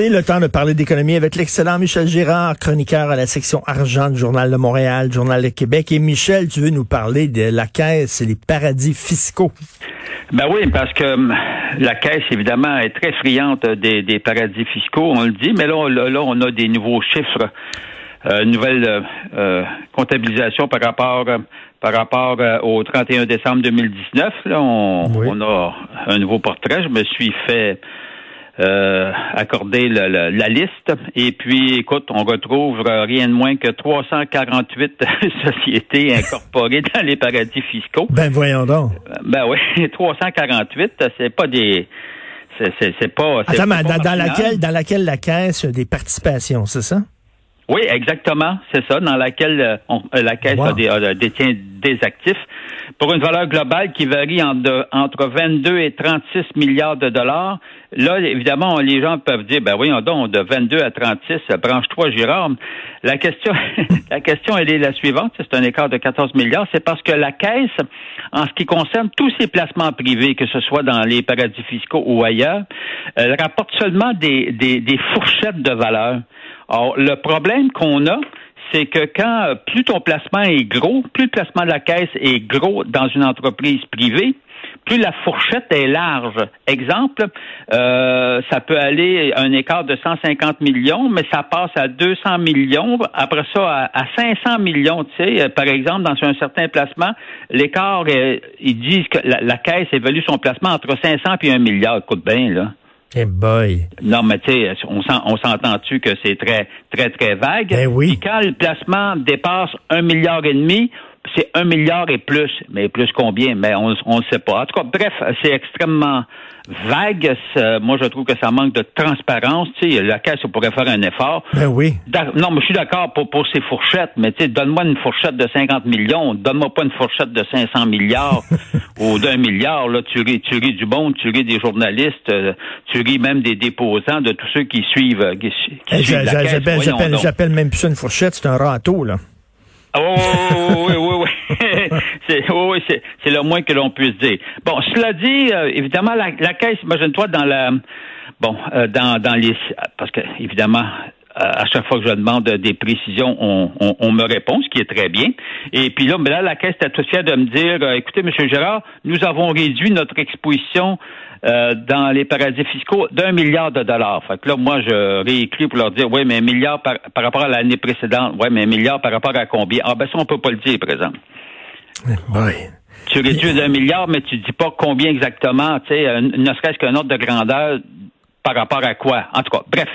C'est le temps de parler d'économie avec l'excellent Michel Girard, chroniqueur à la section argent du Journal de Montréal, Journal de Québec. Et Michel, tu veux nous parler de la caisse et les paradis fiscaux. Ben oui, parce que hum, la caisse, évidemment, est très friante des, paradis fiscaux, on le dit, mais là, là, on a des nouveaux chiffres, euh, nouvelle euh, euh, comptabilisation par rapport par rapport au 31 décembre 2019. Là, on, on a un nouveau portrait. Je me suis fait euh, accorder la, liste. Et puis, écoute, on retrouve rien de moins que 348 sociétés incorporées dans les paradis fiscaux. Ben voyons donc. Ben oui, 348, c'est pas des c'est pas. Attends, mais dans, laquelle, dans laquelle la caisse a des participations, c'est ça? Oui, exactement, c'est ça, dans laquelle euh, euh, la caisse a détient des actifs pour une valeur globale qui varie entre, entre 22 et 36 milliards de dollars. Là, évidemment, les gens peuvent dire, ben oui, donc, de 22 à 36, branche 3 Girard. La question, la question, elle est la suivante. C'est un écart de 14 milliards. C'est parce que la Caisse, en ce qui concerne tous ses placements privés, que ce soit dans les paradis fiscaux ou ailleurs, elle rapporte seulement des, des, des fourchettes de valeur. Alors, le problème qu'on a, c'est que quand plus ton placement est gros, plus le placement de la caisse est gros dans une entreprise privée, plus la fourchette est large. Exemple, euh, ça peut aller un écart de 150 millions, mais ça passe à 200 millions, après ça à, 500 millions. Tu sais, euh, par exemple, dans un certain placement, l'écart, ils disent que la, caisse évalue son placement entre 500 et 1 milliard. Écoute bien, là. Eh boy. Non, mais tu sais, on, s'entend-tu que c'est très, très, très vague? Ben oui. Puis quand le placement dépasse un milliard et demi, c'est un milliard et plus. Mais plus combien? Mais on ne sait pas. En tout cas, bref, c'est extrêmement vague. Moi, je trouve que ça manque de transparence. Tu sais, la caisse pourrait faire un effort. Ben oui. Non, mais je suis d'accord pour, pour ces fourchettes, mais tu sais, donne-moi une fourchette de 50 millions, donne-moi pas une fourchette de 500 milliards ou d'un milliard. Là, tu ris, tu ris du monde, tu ris des journalistes, euh, tu ris même des déposants, de tous ceux qui suivent, euh, qui, eh, J'appelle même plus ça une fourchette, c'est un râteau, là. Oui, oui, oui. c'est, le moins que l'on puisse dire. Bon, cela dit, euh, évidemment, la, la caisse, imagine-toi dans la, bon, euh, dans, dans les, parce que évidemment, à chaque fois que je demande des précisions, on, on, on, me répond, ce qui est très bien. Et puis là, mais là, la Caisse est tout fière de me dire, euh, écoutez, M. Gérard, nous avons réduit notre exposition euh, dans les paradis fiscaux d'un milliard de dollars. Fait que là, moi, je réécris pour leur dire, oui, mais un milliard par, par rapport à l'année précédente. Oui, mais un milliard par rapport à combien? Ah, ben ça, on peut pas le dire, par exemple. Oui. Tu réduis d'un milliard, mais tu dis pas combien exactement, tu sais, ne serait-ce qu'un ordre de grandeur par rapport à quoi? En tout cas, bref.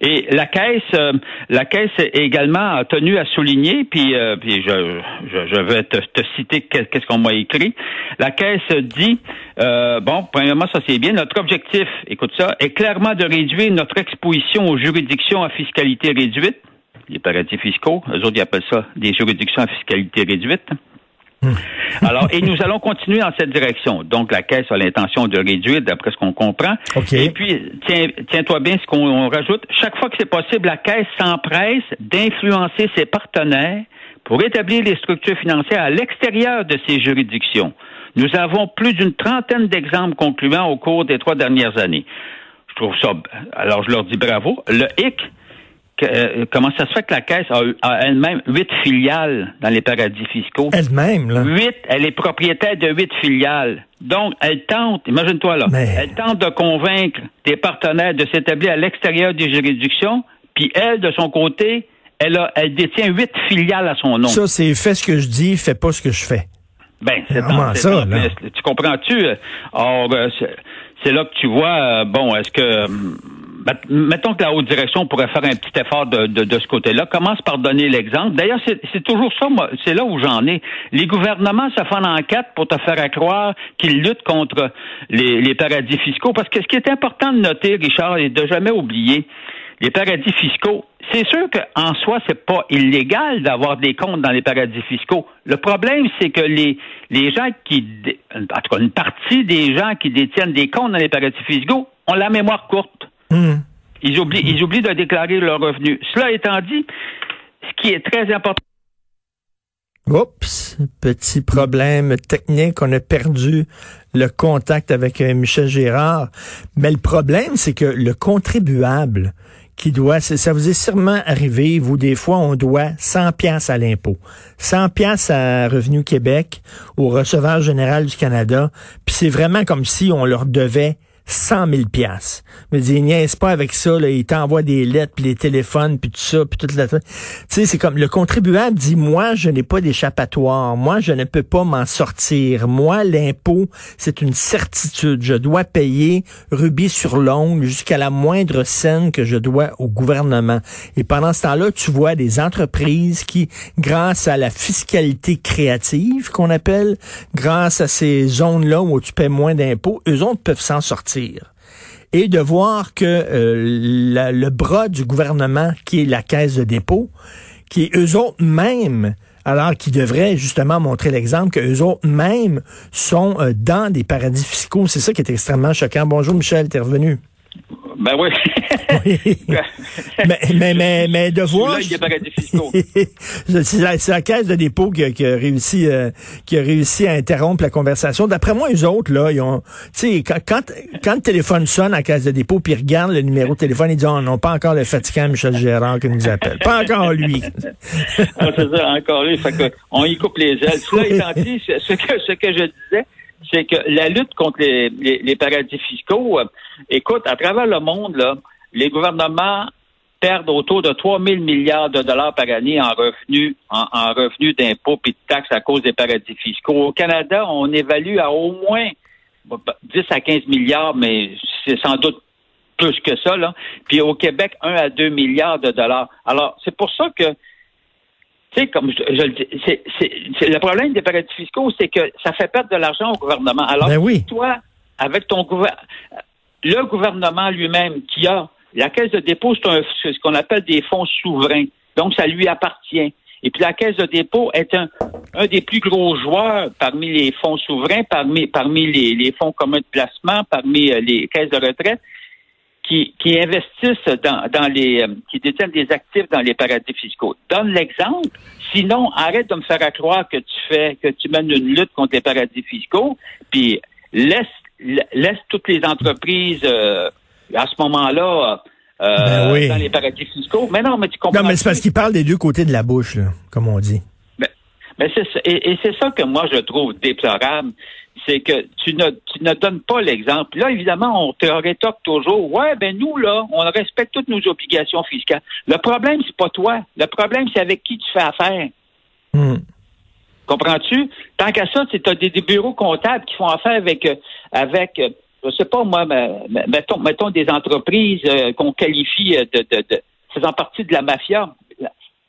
Et la caisse, euh, la caisse est également tenue à souligner, puis, euh, puis je, je, vais te, citer qu'est-ce qu'on m'a écrit. La caisse dit, euh, bon, premièrement, ça c'est bien. Notre objectif, écoute ça, est clairement de réduire notre exposition aux juridictions à fiscalité réduite, les paradis fiscaux. Eux autres, ils appellent ça des juridictions à fiscalité réduite. Alors, et nous allons continuer dans cette direction. Donc, la Caisse a l'intention de réduire, d'après ce qu'on comprend. Et puis, tiens, tiens-toi bien ce qu'on rajoute. Chaque fois que c'est possible, la Caisse s'empresse d'influencer ses partenaires pour établir les structures financières à l'extérieur de ces juridictions. Nous avons plus d'une trentaine d'exemples concluants au cours des trois dernières années. Je trouve ça. Alors, je leur dis bravo. Le hic, euh, comment ça se fait que la Caisse a, elle-même huit filiales dans les paradis fiscaux? Elle-même, là? Huit, elle est propriétaire de huit filiales. Donc, elle tente, imagine-toi là, elle tente de convaincre des partenaires de s'établir à l'extérieur des juridictions, puis elle, de son côté, elle, a, elle détient huit filiales à son nom. Ça, c'est fais ce que je dis, fais pas ce que je fais. Ben, c'est ça, Tu comprends-tu? Or, euh, c'est là que tu vois, euh, bon, est-ce que mettons que la haute direction pourrait faire un petit effort de, de, ce côté-là. Commence par donner l'exemple. D'ailleurs, c'est toujours ça, c'est là où j'en ai. Les gouvernements se font enquête pour te faire croire qu'ils luttent contre les, les paradis fiscaux. Parce que ce qui est important de noter, Richard, et de jamais oublier, les paradis fiscaux, c'est sûr qu'en soi, c'est pas illégal d'avoir des comptes dans les paradis fiscaux. Le problème, c'est que les, les gens qui, en tout cas, une partie des gens qui détiennent des comptes dans les paradis fiscaux ont la mémoire courte. Hmm. Ils oublient, ils oublient de déclarer leurs revenus. Cela étant dit, ce qui est très important. Oups, petit problème technique, on a perdu le contact avec euh, Michel Gérard. Mais le problème, c'est que le contribuable qui doit, ça vous est sûrement arrivé, vous, des fois, on doit 100 pièces à l'impôt, 100 pièces à Revenu Québec, au receveur général du Canada, puis c'est vraiment comme si on leur devait 100 000 piastres. Me dit, niaise pas avec ça, là, il t'envoie des lettres, puis les téléphones, puis tout ça, puis toute la... Tu sais, c'est comme le contribuable dit, moi, je n'ai pas d'échappatoire, moi, je ne peux pas m'en sortir. Moi, l'impôt, c'est une certitude. Je dois payer rubis sur l'ongle jusqu'à la moindre scène que je dois au gouvernement. Et pendant ce temps-là, tu vois des entreprises qui, grâce à la fiscalité créative qu'on appelle, grâce à ces zones-là où tu paies moins d'impôts, eux autres peuvent s'en sortir et de voir que euh, le bras du gouvernement, qui est la caisse de dépôt, qui est eux autres mêmes, alors qu'ils devraient justement montrer l'exemple que eux autres mêmes sont euh, dans des paradis fiscaux. C'est ça qui est extrêmement choquant. Bonjour Michel, t'es revenu. Ben oui. mais, mais, mais, mais, de voir. c'est la, la, caisse de dépôt qui a, qui a réussi euh, qui a réussi à interrompre la conversation. D'après moi, les autres, là, ils ont. Tu sais, quand, quand, le téléphone sonne à la caisse de dépôt, puis ils regardent le numéro de téléphone, ils disent oh, non, pas encore le fatigant Michel Gérard qui nous appelle. Pas encore lui. ah, c'est ça, encore lui. Fait que on y coupe les ailes. Cela étant dit, ce que, ce que je disais, c'est que la lutte contre les, paradis fiscaux, euh, écoute, à travers le monde, là, les gouvernements perdent autour de 3 000 milliards de dollars par année en revenus, en, revenus d'impôts et de taxes à cause des paradis fiscaux. Au Canada, on évalue à au moins 10 à 15 milliards, mais c'est sans doute plus que ça, là. Puis au Québec, 1 à 2 milliards de dollars. Alors, c'est pour ça que tu sais, comme je, le dis, c'est, le problème des paradis fiscaux, c'est que ça fait perdre de l'argent au gouvernement. Alors, ben oui. toi, avec ton gouvernement, le gouvernement lui-même qui a la caisse de dépôt, c'est ce qu'on appelle des fonds souverains. Donc, ça lui appartient. Et puis la caisse de dépôt est un, un des plus gros joueurs parmi les fonds souverains, parmi, parmi les, les fonds communs de placement, parmi euh, les caisses de retraite qui, qui investissent dans, dans les, euh, qui détiennent des actifs dans les paradis fiscaux. Donne l'exemple. Sinon, arrête de me faire croire que tu fais, que tu mènes une lutte contre les paradis fiscaux, puis laisse, laisse toutes les entreprises euh, à ce moment-là. Euh, ben dans les paradis fiscaux. Mais non, mais tu comprends. Non, mais c'est parce qu'il parle des deux côtés de la bouche, là, comme on dit. Ben, mais c'est et, et c'est ça que moi je trouve déplorable c'est que tu ne, tu ne donnes pas l'exemple. Là, évidemment, on te rétorque toujours, ouais, ben nous, là, on respecte toutes nos obligations fiscales. Le problème, c'est pas toi. Le problème, c'est avec qui tu fais affaire. Hmm. Comprends-tu? Tant qu'à ça, tu as des, bureaux comptables qui font affaire avec, euh, avec euh, je sais pas moi, mettons, mettons des entreprises euh, qu'on qualifie de, de, de faisant partie de la mafia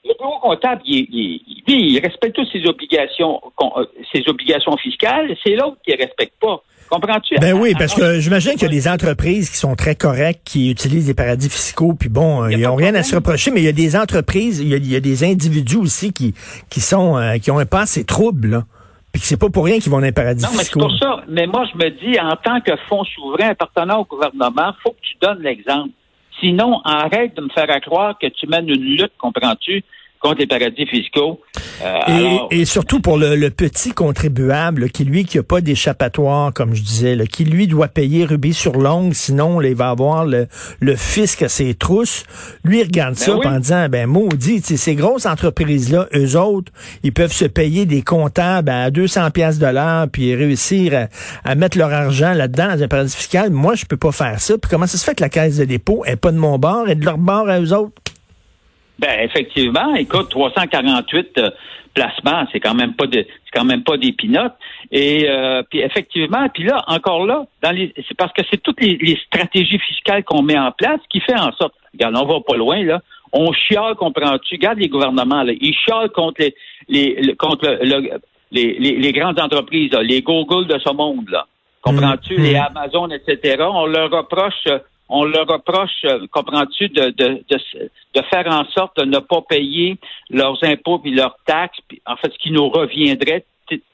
le bureau comptable, il, il, respecte toutes ses obligations, euh, ses obligations fiscales. C'est l'autre qui ne respecte pas. Comprends-tu? Ben oui, parce que j'imagine qu'il y a des entreprises qui sont très correctes, qui utilisent des paradis fiscaux, puis bon, euh, ils n'ont rien à se reprocher, mais il y a des entreprises, il y a, des individus aussi qui, qui sont, euh, qui ont un pas assez trouble, là. Puis que c'est pas pour rien qu'ils vont dans les paradis non, fiscaux. mais c'est pour ça. Mais moi, je me dis, en tant que fonds souverain appartenant au gouvernement, faut que tu donnes l'exemple. Sinon, arrête de me faire croire que tu mènes une lutte, comprends-tu, contre les paradis fiscaux. Euh, et, surtout pour le, petit contribuable qui, lui, qui n'a pas d'échappatoire, comme je disais, qui, lui, doit payer rubis sur l'ongle, sinon il va avoir le, fisc à ses trousses. Lui, il regarde ben ça en disant, ben maudit, ces grosses entreprises-là, eux autres, ils peuvent se payer des comptables à 200 pièces de l'heure, puis réussir à, mettre leur argent là-dedans dans un paradis fiscal. Moi, je peux pas faire ça. Puis comment ça se fait que la caisse de dépôt est pas de mon bord et de leur bord à eux autres? Ben effectivement, écoute, 348 euh, placements, c'est quand même pas de, c'est quand même pas des pinottes. Et euh, puis effectivement, puis là encore là, dans les, c'est parce que c'est toutes les, stratégies fiscales qu'on met en place qui fait en sorte. Regarde, on va pas loin là. On chiale, comprends-tu Regarde les gouvernements là, ils chialent contre les, les, contre le, les, les, grandes entreprises, là, les Google de ce monde là. Comprends-tu? Mmh. Les mmh. Amazon, etc. On leur reproche on leur reproche, euh, comprends-tu, de, de, de, faire en sorte de ne pas payer leurs impôts et leurs taxes, en fait, ce qui nous reviendrait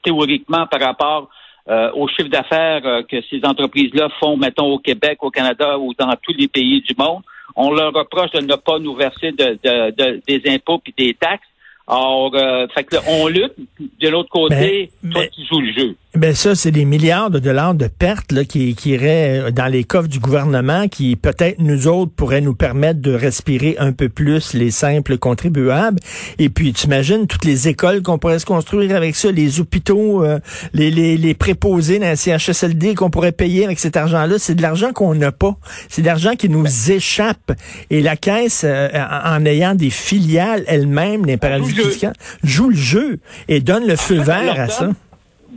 théoriquement par rapport euh, au chiffre d'affaires euh, que ces entreprises-là font, mettons, au Québec, au Canada ou dans tous les pays du monde. On leur reproche de ne pas nous verser de, de des impôts et des taxes. Or, euh, fait que on lutte. De l'autre côté, ben, toi, tu joues le jeu. Ben ça, c'est des milliards de dollars de pertes là, qui, qui iraient dans les coffres du gouvernement, qui peut-être nous autres pourraient nous permettre de respirer un peu plus les simples contribuables. Et puis, tu imagines toutes les écoles qu'on pourrait se construire avec ça, les hôpitaux, euh, les, les, les préposés dans la CHSLD qu'on pourrait payer avec cet argent-là. C'est de l'argent qu'on n'a pas. C'est de l'argent qui nous ben. échappe. Et la caisse, euh, en ayant des filiales elle-même, les paradis fiscaux, joue le jeu et donne le feu vert à ça.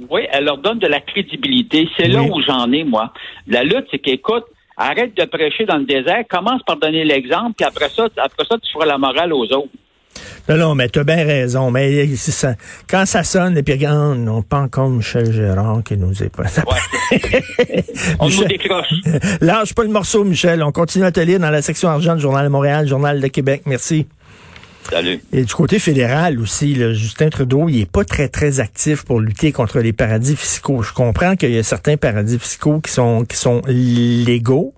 Oui, elle leur donne de la crédibilité. C'est là où j'en ai, moi. La lutte, c'est qu'écoute, arrête de prêcher dans le désert, commence par donner l'exemple, puis après ça, après ça, tu feras la morale aux autres. Non, non, mais tu as bien raison. Mais ça, quand ça sonne, et puis regarde, non, pas encore Michel Gérard qui nous est pas. Ouais. On nous décroche. Lâche pas le morceau, Michel. On continue à te lire dans la section argent du Journal de Montréal, Journal de Québec. Merci. Et du côté fédéral aussi, Justin Trudeau, il est pas très, très actif pour lutter contre les paradis fiscaux. Je comprends qu'il y a certains paradis fiscaux qui sont, qui sont légaux,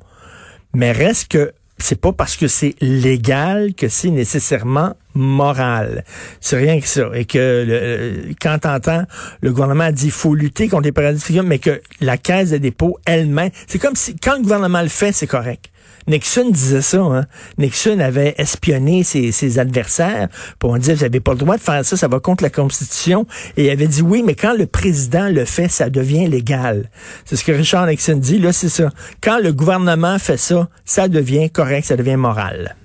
mais reste que c'est pas parce que c'est légal que c'est nécessairement moral. C'est rien que ça. Et que le, quand t'entends le gouvernement dit faut lutter contre les paradis fiscaux, mais que la caisse de dépôt elle-même, c'est comme si quand le gouvernement le fait, c'est correct. Nixon disait ça. Hein? Nixon avait espionné ses, adversaires pour dire vous n'avez pas le droit de faire ça, ça va contre la Constitution. Et il avait dit oui, mais quand le président le fait, ça devient légal. C'est ce que Richard Nixon dit. Là, c'est ça. Quand le gouvernement fait ça, ça devient correct, ça devient moral.